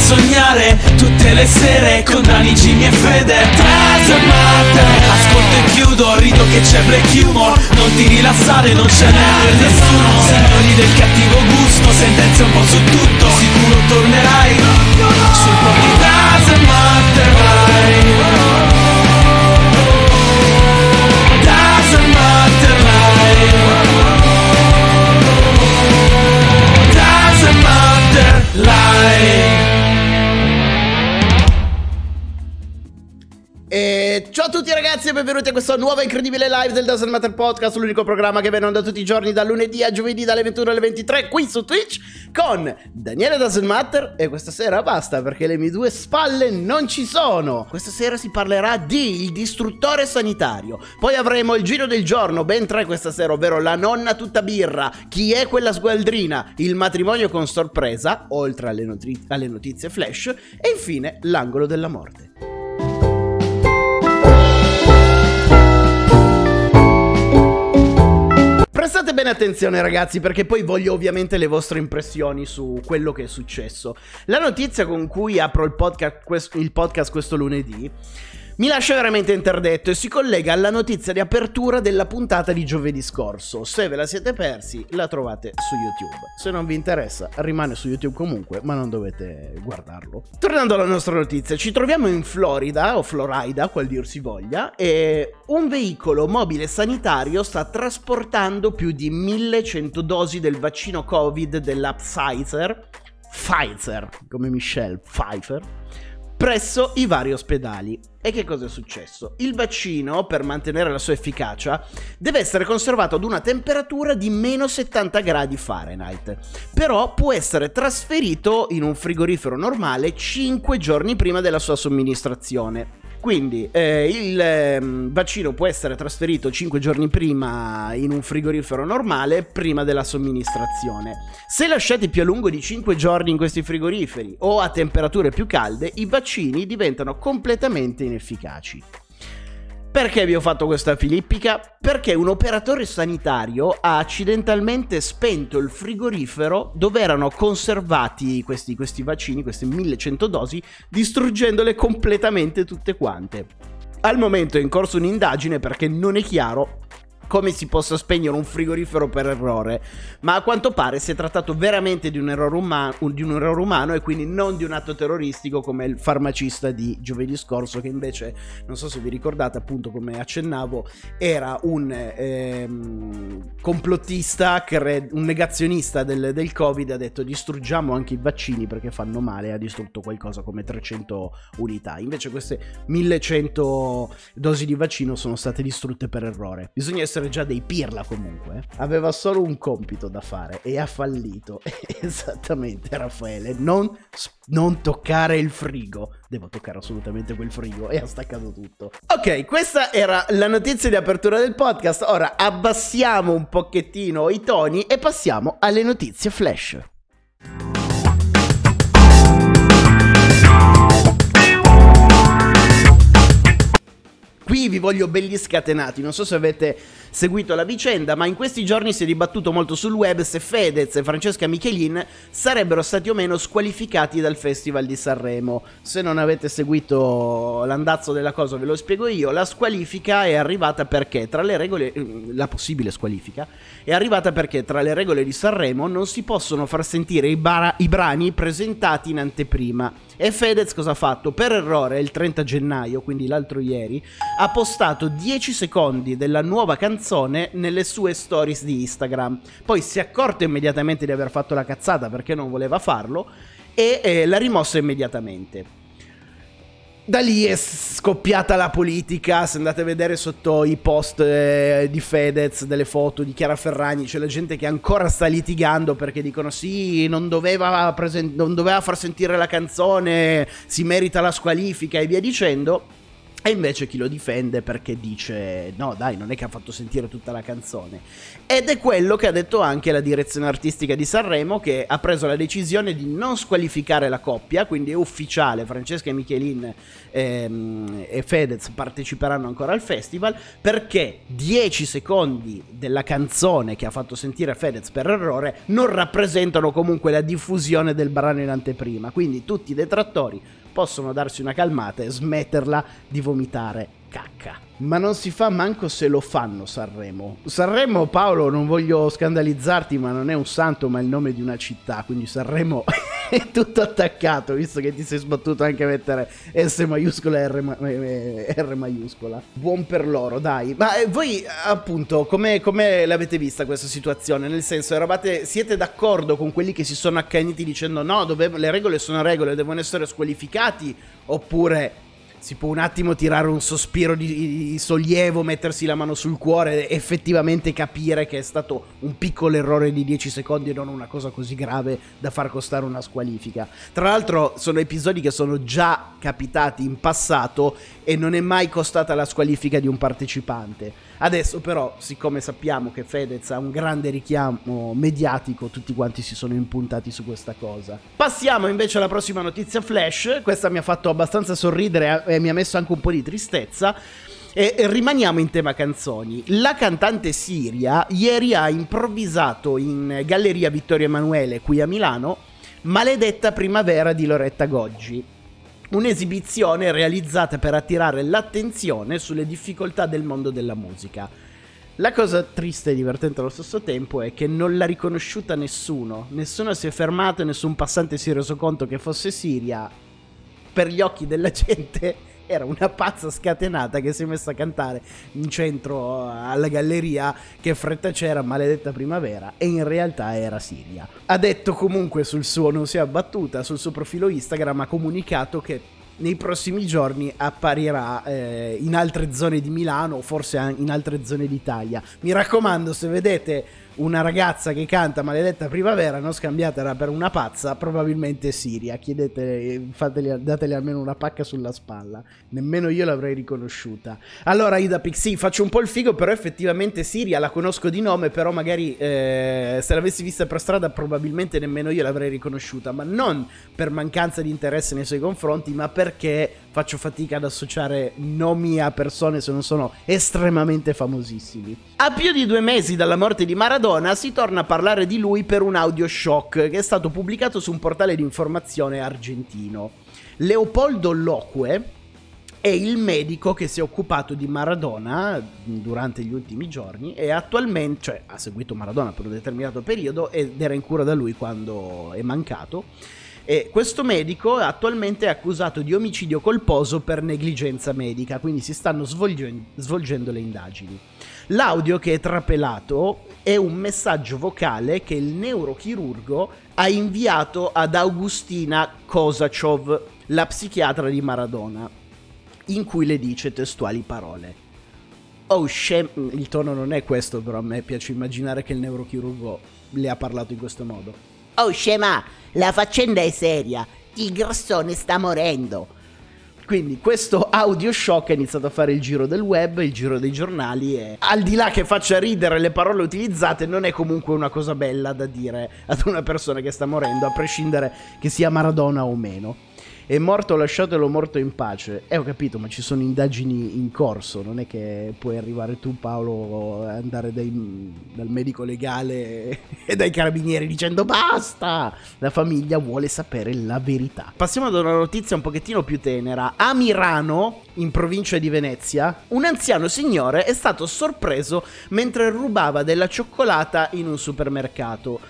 sognare tutte le sere con Dani, Jimmy e Fede. Matter Ascolto e chiudo, rido che c'è black humor. Non ti rilassare, non ce n'è per nessuno. Signori del cattivo gusto, sentenze un po' su tutto Sicuro tornerai. Sul pochi ragazzi e benvenuti a questa nuova incredibile live del Doesn't Matter Podcast, l'unico programma che viene onda tutti i giorni dal lunedì a giovedì dalle 21 alle 23 qui su Twitch con Daniele Doesn't Matter. E questa sera basta perché le mie due spalle non ci sono. Questa sera si parlerà di Il distruttore sanitario, poi avremo il giro del giorno, ben tre questa sera, ovvero la nonna tutta birra, chi è quella sgualdrina, il matrimonio con sorpresa, oltre alle, notri- alle notizie flash. E infine l'angolo della morte. Prestate bene attenzione ragazzi perché poi voglio ovviamente le vostre impressioni su quello che è successo. La notizia con cui apro il podcast, quest- il podcast questo lunedì mi lascia veramente interdetto e si collega alla notizia di apertura della puntata di giovedì scorso. Se ve la siete persi la trovate su YouTube. Se non vi interessa rimane su YouTube comunque ma non dovete guardarlo. Tornando alla nostra notizia, ci troviamo in Florida o Florida, qual dir si voglia, e un veicolo mobile sanitario sta trasportando più di 1100 dosi del vaccino Covid della Pfizer, Pfizer, come Michelle Pfeiffer, presso i vari ospedali. E che cosa è successo? Il vaccino, per mantenere la sua efficacia, deve essere conservato ad una temperatura di meno 70 gradi Fahrenheit. Però può essere trasferito in un frigorifero normale 5 giorni prima della sua somministrazione. Quindi eh, il ehm, vaccino può essere trasferito 5 giorni prima in un frigorifero normale prima della somministrazione. Se lasciati più a lungo di 5 giorni in questi frigoriferi o a temperature più calde, i vaccini diventano completamente inefficaci. Perché vi ho fatto questa filippica? Perché un operatore sanitario ha accidentalmente spento il frigorifero dove erano conservati questi, questi vaccini, queste 1100 dosi, distruggendole completamente tutte quante. Al momento è in corso un'indagine perché non è chiaro come si possa spegnere un frigorifero per errore, ma a quanto pare si è trattato veramente di un errore, uma- di un errore umano e quindi non di un atto terroristico come il farmacista di giovedì scorso che invece, non so se vi ricordate appunto come accennavo, era un ehm, complottista, un negazionista del, del Covid, ha detto distruggiamo anche i vaccini perché fanno male ha distrutto qualcosa come 300 unità. Invece queste 1100 dosi di vaccino sono state distrutte per errore. Bisogna essere già dei pirla comunque. Aveva solo un compito da fare e ha fallito. Esattamente, Raffaele. Non, non toccare il frigo. Devo toccare assolutamente quel frigo e ha staccato tutto. Ok, questa era la notizia di apertura del podcast. Ora abbassiamo un pochettino i toni e passiamo alle notizie flash. Qui vi voglio belli scatenati, non so se avete seguito la vicenda, ma in questi giorni si è dibattuto molto sul web se Fedez e Francesca Michelin sarebbero stati o meno squalificati dal Festival di Sanremo. Se non avete seguito l'andazzo della cosa ve lo spiego io, la squalifica è arrivata perché tra le regole, eh, la possibile squalifica, è arrivata perché tra le regole di Sanremo non si possono far sentire i, bara- i brani presentati in anteprima. E Fedez cosa ha fatto? Per errore il 30 gennaio, quindi l'altro ieri, ha postato 10 secondi della nuova canzone nelle sue stories di Instagram. Poi si è accorto immediatamente di aver fatto la cazzata perché non voleva farlo e eh, l'ha rimossa immediatamente. Da lì è scoppiata la politica, se andate a vedere sotto i post eh, di Fedez, delle foto di Chiara Ferragni, c'è la gente che ancora sta litigando perché dicono sì, non doveva, presen- non doveva far sentire la canzone, si merita la squalifica e via dicendo. E invece chi lo difende perché dice no dai non è che ha fatto sentire tutta la canzone. Ed è quello che ha detto anche la direzione artistica di Sanremo che ha preso la decisione di non squalificare la coppia, quindi è ufficiale, Francesca e Michelin ehm, e Fedez parteciperanno ancora al festival perché 10 secondi della canzone che ha fatto sentire Fedez per errore non rappresentano comunque la diffusione del brano in anteprima, quindi tutti i detrattori possono darsi una calmata e smetterla di vomitare cacca. Ma non si fa manco se lo fanno Sanremo. Sanremo, Paolo, non voglio scandalizzarti, ma non è un santo, ma è il nome di una città, quindi Sanremo è tutto attaccato, visto che ti sei sbattuto anche a mettere S maiuscola e R, ma- R maiuscola. Buon per loro, dai. Ma eh, voi, appunto, come, come l'avete vista questa situazione? Nel senso, eravate, siete d'accordo con quelli che si sono accaniti dicendo no, dove, le regole sono regole, devono essere squalificati? Oppure si può un attimo tirare un sospiro di, sollievo, mettersi la mano sul cuore e effettivamente capire che è stato un piccolo errore di 10 secondi e non una cosa così grave da far costare una squalifica. Tra l'altro sono episodi che sono già capitati in passato e non è mai costata la squalifica di un partecipante. Adesso però, siccome sappiamo che Fedez ha un grande richiamo mediatico, tutti quanti si sono impuntati su questa cosa. Passiamo invece alla prossima notizia flash, questa mi ha fatto abbastanza sorridere e mi ha messo anche un po' di tristezza. E, rimaniamo in tema canzoni. La cantante Siria ieri ha improvvisato in Galleria Vittorio Emanuele qui a Milano Maledetta Primavera di Loretta Goggi un'esibizione realizzata per attirare l'attenzione sulle difficoltà del mondo della musica. La cosa triste e divertente allo stesso tempo è che non l'ha riconosciuta nessuno, nessuno si è fermato nessun passante si è reso conto che fosse Siria. Per gli occhi della gente era una pazza scatenata che si è messa a cantare in centro alla galleria che fretta c'era, maledetta primavera, e in realtà era Siria. Ha detto comunque sul suo, non si è abbattuta, sul suo profilo Instagram ha comunicato che nei prossimi giorni apparirà eh, in altre zone di Milano o forse in altre zone d'Italia. Mi raccomando, se vedete una ragazza che canta Maledetta Primavera, non scambiatela per una pazza, probabilmente Siria. Chiedete, fateli, datele almeno una pacca sulla spalla. Nemmeno io l'avrei riconosciuta. Allora, Ida Pixie, faccio un po' il figo, però effettivamente Siria la conosco di nome, però magari eh, se l'avessi vista per strada probabilmente nemmeno io l'avrei riconosciuta, ma non per mancanza di interesse nei suoi confronti, ma perché faccio fatica ad associare nomi a persone se non sono estremamente famosissimi. A più di due mesi dalla morte di Maradona si torna a parlare di lui per un audio shock che è stato pubblicato su un portale di informazione argentino. Leopoldo Loque è il medico che si è occupato di Maradona durante gli ultimi giorni e attualmente, cioè ha seguito Maradona per un determinato periodo ed era in cura da lui quando è mancato e questo medico attualmente è accusato di omicidio colposo per negligenza medica, quindi si stanno svolgendo, svolgendo le indagini. L'audio che è trapelato è un messaggio vocale che il neurochirurgo ha inviato ad Augustina Kosachov, la psichiatra di Maradona, in cui le dice testuali parole. Oh, scem- il tono non è questo, però a me piace immaginare che il neurochirurgo le ha parlato in questo modo. Oh scema, la faccenda è seria, il grassone sta morendo. Quindi questo audio shock è iniziato a fare il giro del web, il giro dei giornali e al di là che faccia ridere le parole utilizzate non è comunque una cosa bella da dire ad una persona che sta morendo, a prescindere che sia Maradona o meno è morto, lasciatelo morto in pace. Eh, ho capito, ma ci sono indagini in corso, non è che puoi arrivare tu, Paolo, andare dai, dal medico legale e dai carabinieri dicendo basta! La famiglia vuole sapere la verità. Passiamo ad una notizia un pochettino più tenera. A Mirano, in provincia di Venezia, un anziano signore è stato sorpreso mentre rubava della cioccolata in un supermercato.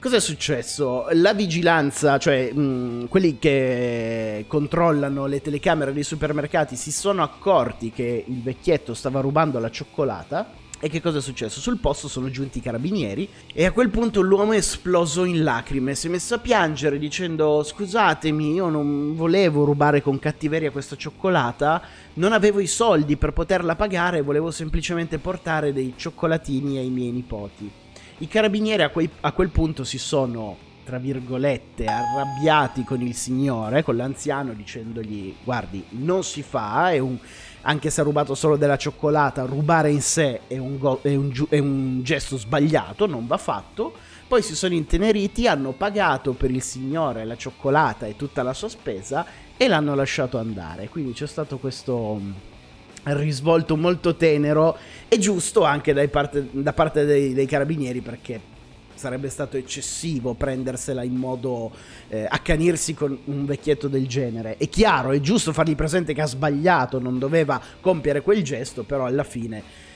Cosa è successo? La vigilanza, cioè mh, quelli che controllano le telecamere dei supermercati si sono accorti che il vecchietto stava rubando la cioccolata. E che cosa è successo? Sul posto sono giunti i carabinieri e a quel punto l'uomo è esploso in lacrime, si è messo a piangere dicendo scusatemi, io non volevo rubare con cattiveria questa cioccolata, non avevo i soldi per poterla pagare, volevo semplicemente portare dei cioccolatini ai miei nipoti. I carabinieri a, quei, a quel punto si sono tra virgolette, arrabbiati con il signore, con l'anziano, dicendogli, guardi, non si fa, è un, anche se ha rubato solo della cioccolata, rubare in sé è un, go- è un, è un gesto sbagliato, non va fatto. Poi si sono inteneriti, hanno pagato per il signore la cioccolata e tutta la sua spesa e l'hanno lasciato andare. Quindi c'è stato questo risvolto molto tenero e giusto anche parte- da parte dei, dei carabinieri perché sarebbe stato eccessivo prendersela in modo eh, accanirsi con un vecchietto del genere. È chiaro, è giusto fargli presente che ha sbagliato, non doveva compiere quel gesto, però alla fine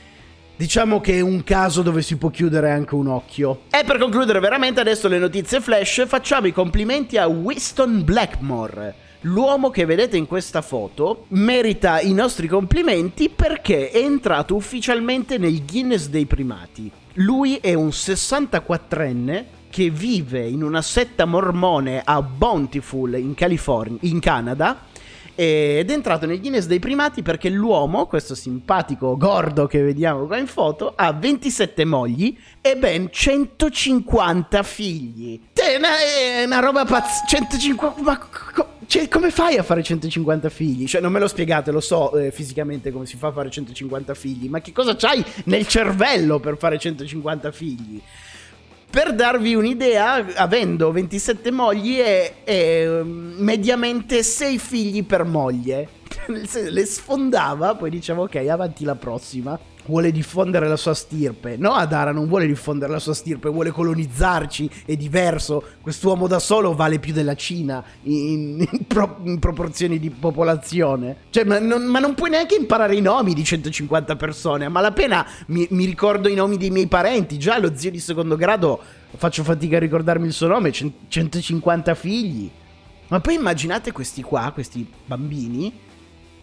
Diciamo che è un caso dove si può chiudere anche un occhio. E per concludere veramente adesso le notizie flash, facciamo i complimenti a Winston Blackmore. L'uomo che vedete in questa foto merita i nostri complimenti perché è entrato ufficialmente nel Guinness dei primati. Lui è un 64enne che vive in una setta mormone a Bountiful in California, in Canada ed è entrato nel Guinness dei primati perché l'uomo, questo simpatico gordo che vediamo qua in foto, ha 27 mogli e ben 150 figli. Una, è una roba pazza. 150. Ma co- cioè, come fai a fare 150 figli? Cioè, non me lo spiegate, lo so eh, fisicamente come si fa a fare 150 figli, ma che cosa c'hai nel cervello per fare 150 figli? Per darvi un'idea, avendo 27 mogli e, e mediamente 6 figli per moglie. Le sfondava, poi diceva ok, avanti la prossima. Vuole diffondere la sua stirpe. No, Adara non vuole diffondere la sua stirpe, vuole colonizzarci. È diverso. Quest'uomo da solo vale più della Cina in, in, pro, in proporzioni di popolazione. Cioè, ma non, ma non, puoi neanche imparare i nomi di 150 persone. A malapena mi, mi ricordo i nomi dei miei parenti. Già lo zio di secondo grado faccio fatica a ricordarmi il suo nome. 150 figli. Ma poi immaginate questi qua, questi bambini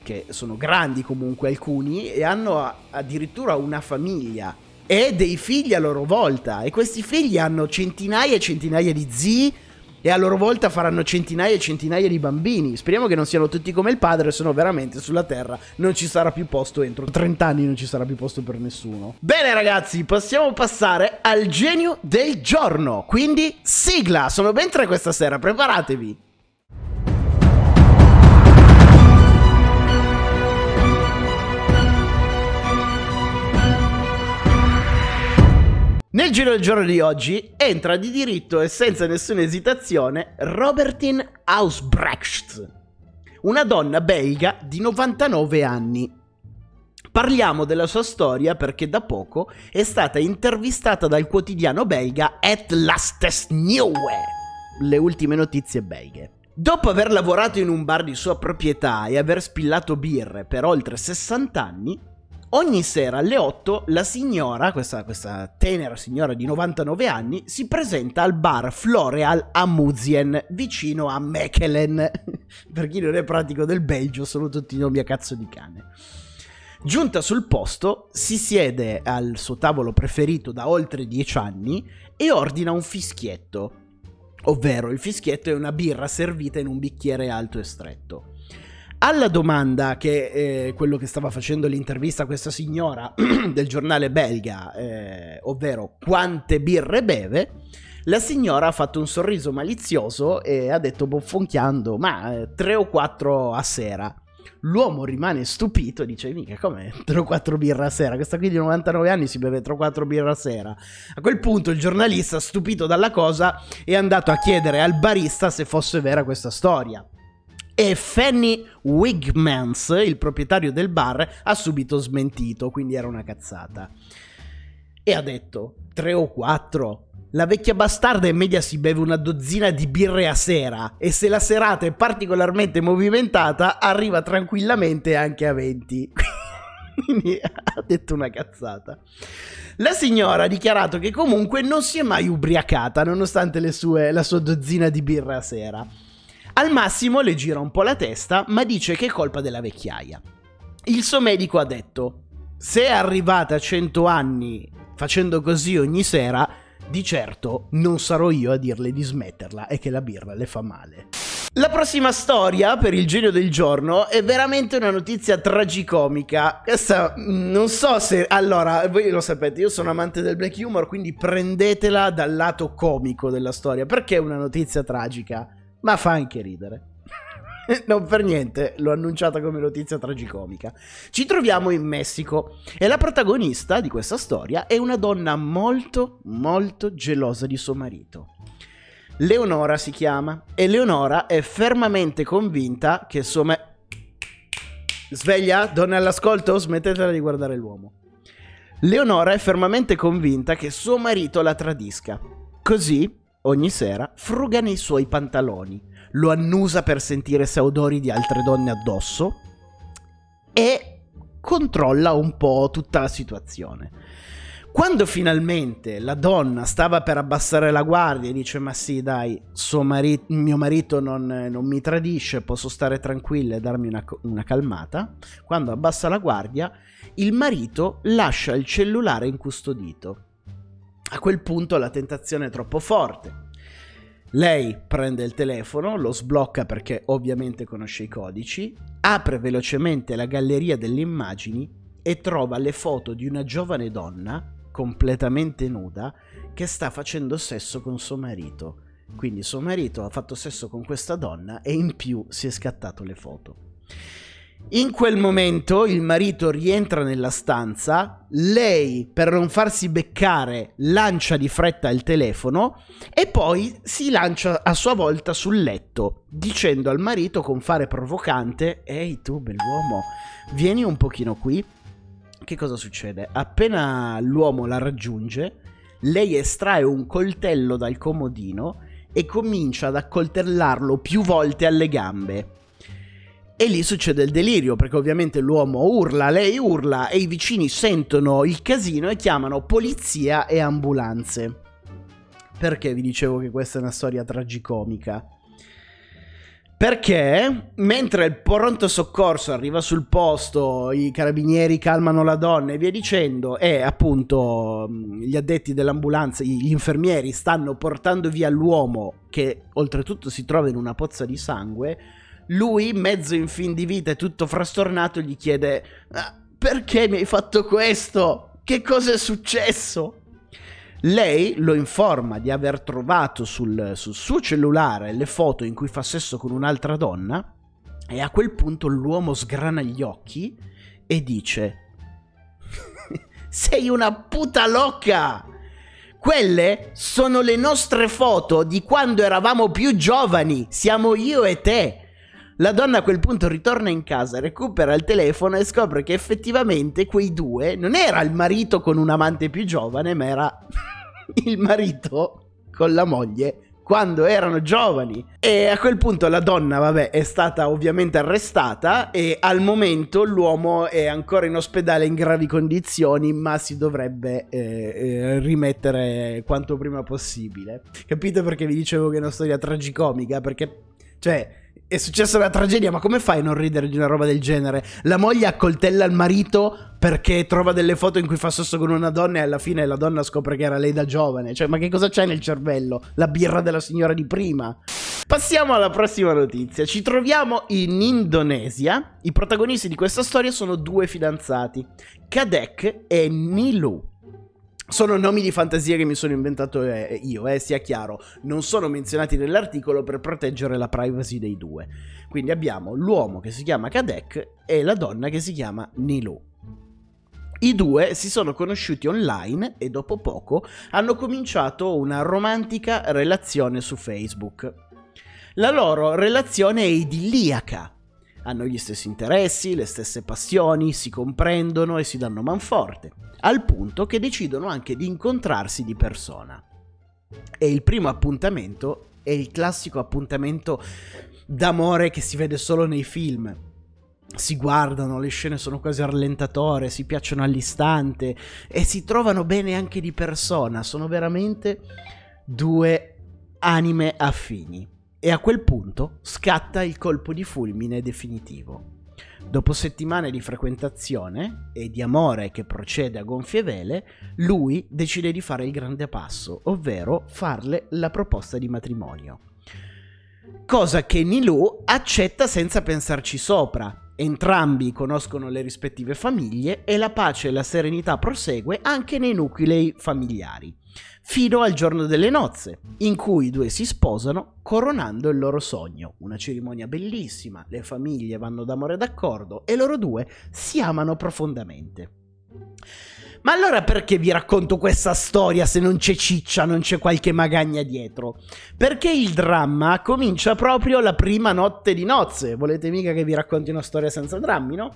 che sono grandi comunque alcuni, e hanno addirittura una famiglia e dei figli a loro volta. E questi figli hanno centinaia e centinaia di zii e a loro volta faranno centinaia e centinaia di bambini. Speriamo che non siano tutti come il padre, se no veramente sulla Terra non ci sarà più posto entro 30 anni, non ci sarà più posto per nessuno. Bene ragazzi, possiamo passare al genio del giorno. Quindi sigla, sono ben tre questa sera, preparatevi. Nel giro del giorno di oggi entra di diritto e senza nessuna esitazione Robertine Ausbrecht, una donna belga di 99 anni. Parliamo della sua storia perché da poco è stata intervistata dal quotidiano belga Et Lastes Nieuwe, le ultime notizie belghe. Dopo aver lavorato in un bar di sua proprietà e aver spillato birre per oltre 60 anni, Ogni sera alle 8 la signora, questa, questa, tenera signora di 99 anni, si presenta al bar Floreal a Muzien, vicino a Mechelen. per chi non è pratico del Belgio, sono tutti nomi a cazzo di cane. Giunta sul posto, si siede al suo tavolo preferito da oltre 10 anni e ordina un fischietto. Ovvero, il fischietto è una birra servita in un bicchiere alto e stretto. Alla domanda che eh, quello che stava facendo l'intervista a questa signora del giornale belga, eh, ovvero quante birre beve, la signora ha fatto un sorriso malizioso e ha detto boffonchiando, ma eh, tre o quattro a sera. L'uomo rimane stupito e dice: Mica, come 3 o 4 birre a sera? Questa qui di 99 anni si beve 3 o 4 birre a sera. A quel punto il giornalista, stupito dalla cosa, è andato a chiedere al barista se fosse vera questa storia e Fanny Wigmans, il proprietario del bar, ha subito smentito, quindi era una cazzata. E ha detto, tre o quattro? La vecchia bastarda in media si beve una dozzina di birre a sera e se la serata è particolarmente movimentata arriva tranquillamente anche a 20. Quindi ha detto una cazzata. La signora ha dichiarato che comunque non si è mai ubriacata nonostante sue, la sua dozzina di birre a sera. Al massimo le gira un po' la testa, ma dice che è colpa della vecchiaia. Il suo medico ha detto: Se è arrivata a 100 anni facendo così ogni sera, di certo non sarò io a dirle di smetterla e che la birra le fa male. La prossima storia per il genio del giorno è veramente una notizia tragicomica. Questa mm, non so se. Allora, voi lo sapete, io sono amante del black humor, quindi prendetela dal lato comico della storia. Perché è una notizia tragica? Ma fa anche ridere. non per niente, l'ho annunciata come notizia tragicomica. Ci troviamo in Messico e la protagonista di questa storia è una donna molto, molto gelosa di suo marito. Leonora si chiama e Leonora è fermamente convinta che suo ma- Sveglia, donne all'ascolto, smettetela di guardare l'uomo. Leonora è fermamente convinta che suo marito la tradisca. Così, ogni sera, fruga nei suoi pantaloni, lo annusa per sentire se odori di altre donne addosso e controlla un po' tutta la situazione. Quando finalmente la donna stava per abbassare la guardia e dice ma sì dai, mari- mio marito non, non, mi tradisce, posso stare tranquilla e darmi una, una calmata, quando abbassa la guardia il marito lascia il cellulare incustodito. A quel punto la tentazione è troppo forte. Lei prende il telefono, lo sblocca perché ovviamente conosce i codici, apre velocemente la galleria delle immagini e trova le foto di una giovane donna completamente nuda che sta facendo sesso con suo marito. Quindi suo marito ha fatto sesso con questa donna e in più si è scattato le foto. In quel momento il marito rientra nella stanza, lei per non farsi beccare lancia di fretta il telefono e poi si lancia a sua volta sul letto dicendo al marito con fare provocante Ehi tu bell'uomo, vieni un pochino qui che cosa succede? Appena l'uomo la raggiunge, lei estrae un coltello dal comodino e comincia ad accoltellarlo più volte alle gambe. E lì succede il delirio, perché ovviamente l'uomo urla, lei urla e i vicini sentono il casino e chiamano polizia e ambulanze. Perché vi dicevo che questa è una storia tragicomica? Perché mentre il pronto soccorso arriva sul posto, i carabinieri calmano la donna e via dicendo, e appunto gli addetti dell'ambulanza, gli infermieri stanno portando via l'uomo che oltretutto si trova in una pozza di sangue, lui, mezzo in fin di vita e tutto frastornato, gli chiede: ah, Perché mi hai fatto questo? Che cosa è successo? Lei lo informa di aver trovato sul, sul suo cellulare le foto in cui fa sesso con un'altra donna e a quel punto l'uomo sgrana gli occhi e dice Sei una puta loca! Quelle sono le nostre foto di quando eravamo più giovani, siamo io e te. La donna a quel punto ritorna in casa, recupera il telefono e scopre che effettivamente quei due non era il marito con un amante più giovane, ma era il marito con la moglie quando erano giovani. E a quel punto la donna, vabbè, è stata ovviamente arrestata e al momento l'uomo è ancora in ospedale in gravi condizioni, ma si dovrebbe eh, eh, rimettere quanto prima possibile. Capite perché vi dicevo che è una storia tragicomica? Perché, cioè è successa una tragedia, ma come fai a non ridere di una roba del genere? La moglie accoltella il marito perché trova delle foto in cui fa sesso con una donna e alla fine la donna scopre che era lei da giovane. Cioè, ma che cosa c'è nel cervello? La birra della signora di prima. Passiamo alla prossima notizia. Ci troviamo in Indonesia. I protagonisti di questa storia sono due fidanzati, Kadek e Nilu. Sono nomi di fantasia che mi sono inventato eh, io, eh, sia chiaro, non sono menzionati nell'articolo per proteggere la privacy dei due. Quindi abbiamo l'uomo che si chiama Kadek e la donna che si chiama Nilu. I due si sono conosciuti online e dopo poco hanno cominciato una romantica relazione su Facebook. La loro relazione è idilliaca. Hanno gli stessi interessi, le stesse passioni, si comprendono e si danno manforte al punto che decidono anche di incontrarsi di persona. E il primo appuntamento è il classico appuntamento d'amore che si vede solo nei film. Si guardano, le scene sono quasi rallentatore, si piacciono all'istante e si trovano bene anche di persona, sono veramente due anime affini. E a quel punto scatta il colpo di fulmine definitivo. Dopo settimane di frequentazione e di amore che procede a gonfie vele, lui decide di fare il grande passo, ovvero farle la proposta di matrimonio. cosa che Nilu accetta senza pensarci sopra. Entrambi conoscono le rispettive famiglie e la pace e la serenità prosegue anche nei nuclei familiari, fino al giorno delle nozze, in cui i due si sposano coronando il loro sogno. Una cerimonia bellissima, le famiglie vanno d'amore d'accordo e loro due si amano profondamente. Ma allora perché vi racconto questa storia se non c'è ciccia, non c'è qualche magagna dietro? Perché il dramma comincia proprio la prima notte di nozze. Volete mica che vi racconti una storia senza drammi, no?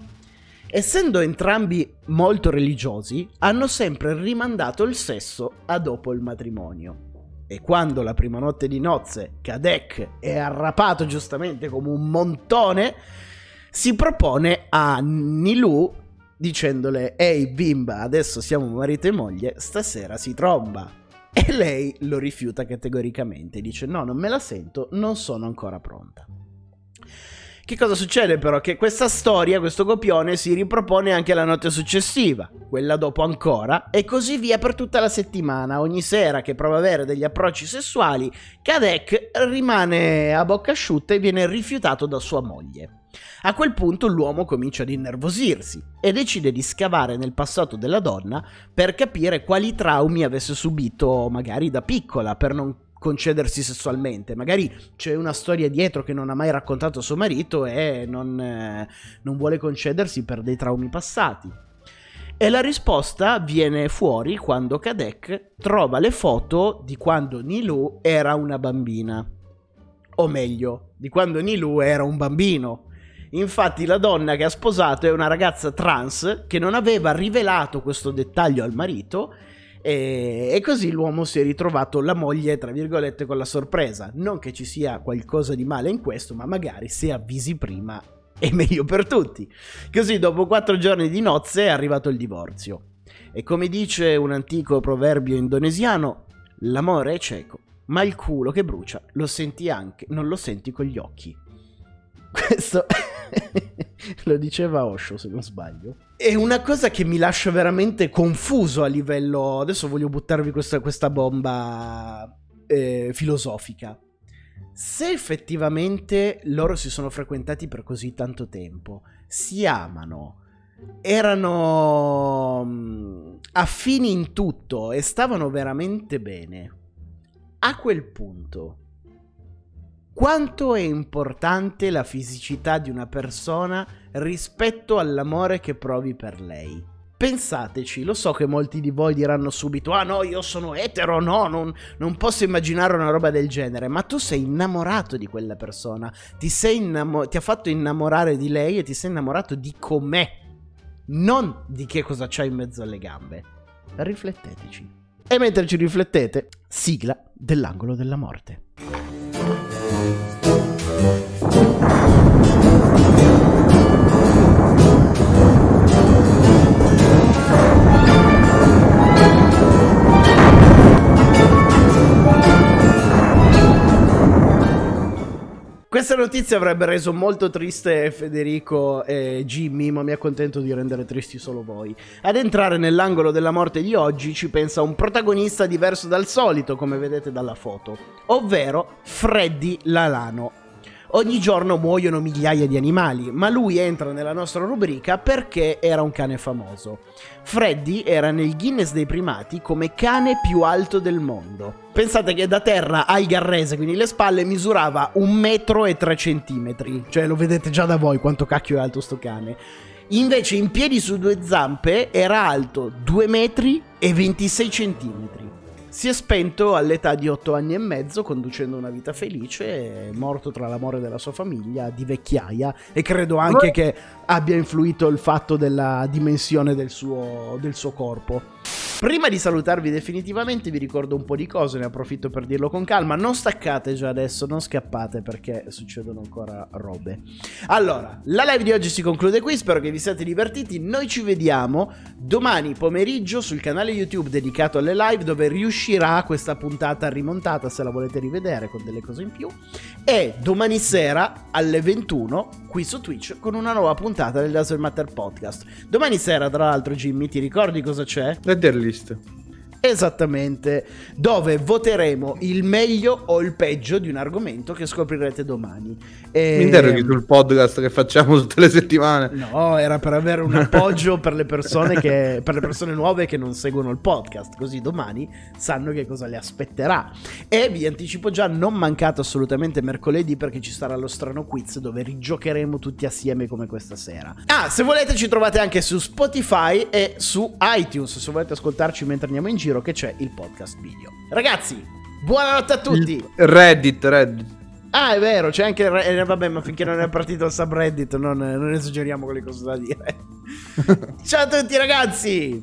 Essendo entrambi molto religiosi, hanno sempre rimandato il sesso a dopo il matrimonio. E quando la prima notte di nozze Kadek è arrapato giustamente come un montone, si propone a Nilu dicendole ehi bimba adesso siamo marito e moglie stasera si tromba e lei lo rifiuta categoricamente dice no non me la sento non sono ancora pronta che cosa succede però? Che questa storia, questo copione si ripropone anche la notte successiva, quella dopo ancora, e così via per tutta la settimana. Ogni sera che prova ad avere degli approcci sessuali, Kadek rimane a bocca asciutta e viene rifiutato da sua moglie. A quel punto l'uomo comincia ad innervosirsi e decide di scavare nel passato della donna per capire quali traumi avesse subito magari da piccola per non concedersi sessualmente. Magari c'è una storia dietro che non ha mai raccontato suo marito e non, eh, non vuole concedersi per dei traumi passati. E la risposta viene fuori quando Kadek trova le foto di quando Nilu era una bambina. O meglio, di quando Nilu era un bambino. Infatti la donna che ha sposato è una ragazza trans che non aveva rivelato questo dettaglio al marito e, e, così l'uomo si è ritrovato la moglie, tra virgolette, con la sorpresa. Non che ci sia qualcosa di male in questo, ma magari se avvisi prima è meglio per tutti. Così dopo quattro giorni di nozze è arrivato il divorzio. E come dice un antico proverbio indonesiano, l'amore è cieco, ma il culo che brucia lo senti anche, non lo senti con gli occhi. Questo lo diceva Osho se non sbaglio. È una cosa che mi lascia veramente confuso a livello... Adesso voglio buttarvi questa, questa bomba eh, filosofica. Se effettivamente loro si sono frequentati per così tanto tempo, si amano, erano mm, affini in tutto e stavano veramente bene, a quel punto quanto è importante la fisicità di una persona rispetto all'amore che provi per lei. Pensateci, lo so che molti di voi diranno subito: Ah no, io sono etero, no, non, non posso immaginare una roba del genere. Ma tu sei innamorato di quella persona, ti, innamo- ti ha fatto innamorare di lei e ti sei innamorato di com'è, non di che cosa c'ha in mezzo alle gambe. Rifletteteci. E mentre ci riflettete, sigla dell'angolo della morte. Thank you. Questa notizia avrebbe reso molto triste Federico e Jimmy, ma mi accontento di rendere tristi solo voi. Ad entrare nell'angolo della morte di oggi ci pensa un protagonista diverso dal solito, come vedete dalla foto, ovvero Freddy Lalano, Ogni giorno muoiono migliaia di animali, ma lui entra nella nostra rubrica perché era un cane famoso. Freddy era nel Guinness dei primati come cane più alto del mondo. Pensate che da terra al garrese, quindi le spalle, misurava un metro e tre centimetri. Cioè lo vedete già da voi quanto cacchio è alto sto cane. Invece in piedi su due zampe era alto 2 metri e 26 centimetri. Si è spento all'età di otto anni e mezzo, conducendo una vita felice, morto tra l'amore della sua famiglia, di vecchiaia, e credo anche che abbia influito il fatto della dimensione del suo, del suo corpo. Prima di salutarvi definitivamente vi ricordo un po' di cose, ne approfitto per dirlo con calma, non staccate già adesso, non scappate perché succedono ancora robe. Allora, la live di oggi si conclude qui, spero che vi siate divertiti, noi ci vediamo domani pomeriggio sul canale YouTube dedicato alle live dove riuscirà questa puntata rimontata se la volete rivedere con delle cose in più e domani sera alle 21 qui su Twitch con una nuova puntata del Laser Matter Podcast. Domani sera tra l'altro Jimmy ti ricordi cosa c'è? Leader list. Esattamente, dove voteremo il meglio o il peggio di un argomento che scoprirete domani. E- Mi interroghi sul podcast che facciamo tutte le settimane. No, era per avere un appoggio per le persone che per le persone nuove che non seguono il podcast, così domani sanno che cosa le aspetterà. E vi anticipo già, non mancate assolutamente mercoledì perché ci sarà lo strano quiz dove rigiocheremo tutti assieme come questa sera. Ah, se volete ci trovate anche su Spotify e su iTunes, se volete ascoltarci mentre andiamo in giro che c'è il podcast video. Ragazzi, buonanotte a tutti. Reddit, Reddit. Ah, è vero, c'è anche. il re- eh, vabbè, ma finché non è partito il subreddit, non, non esageriamo con le cose da dire. Ciao a tutti, ragazzi!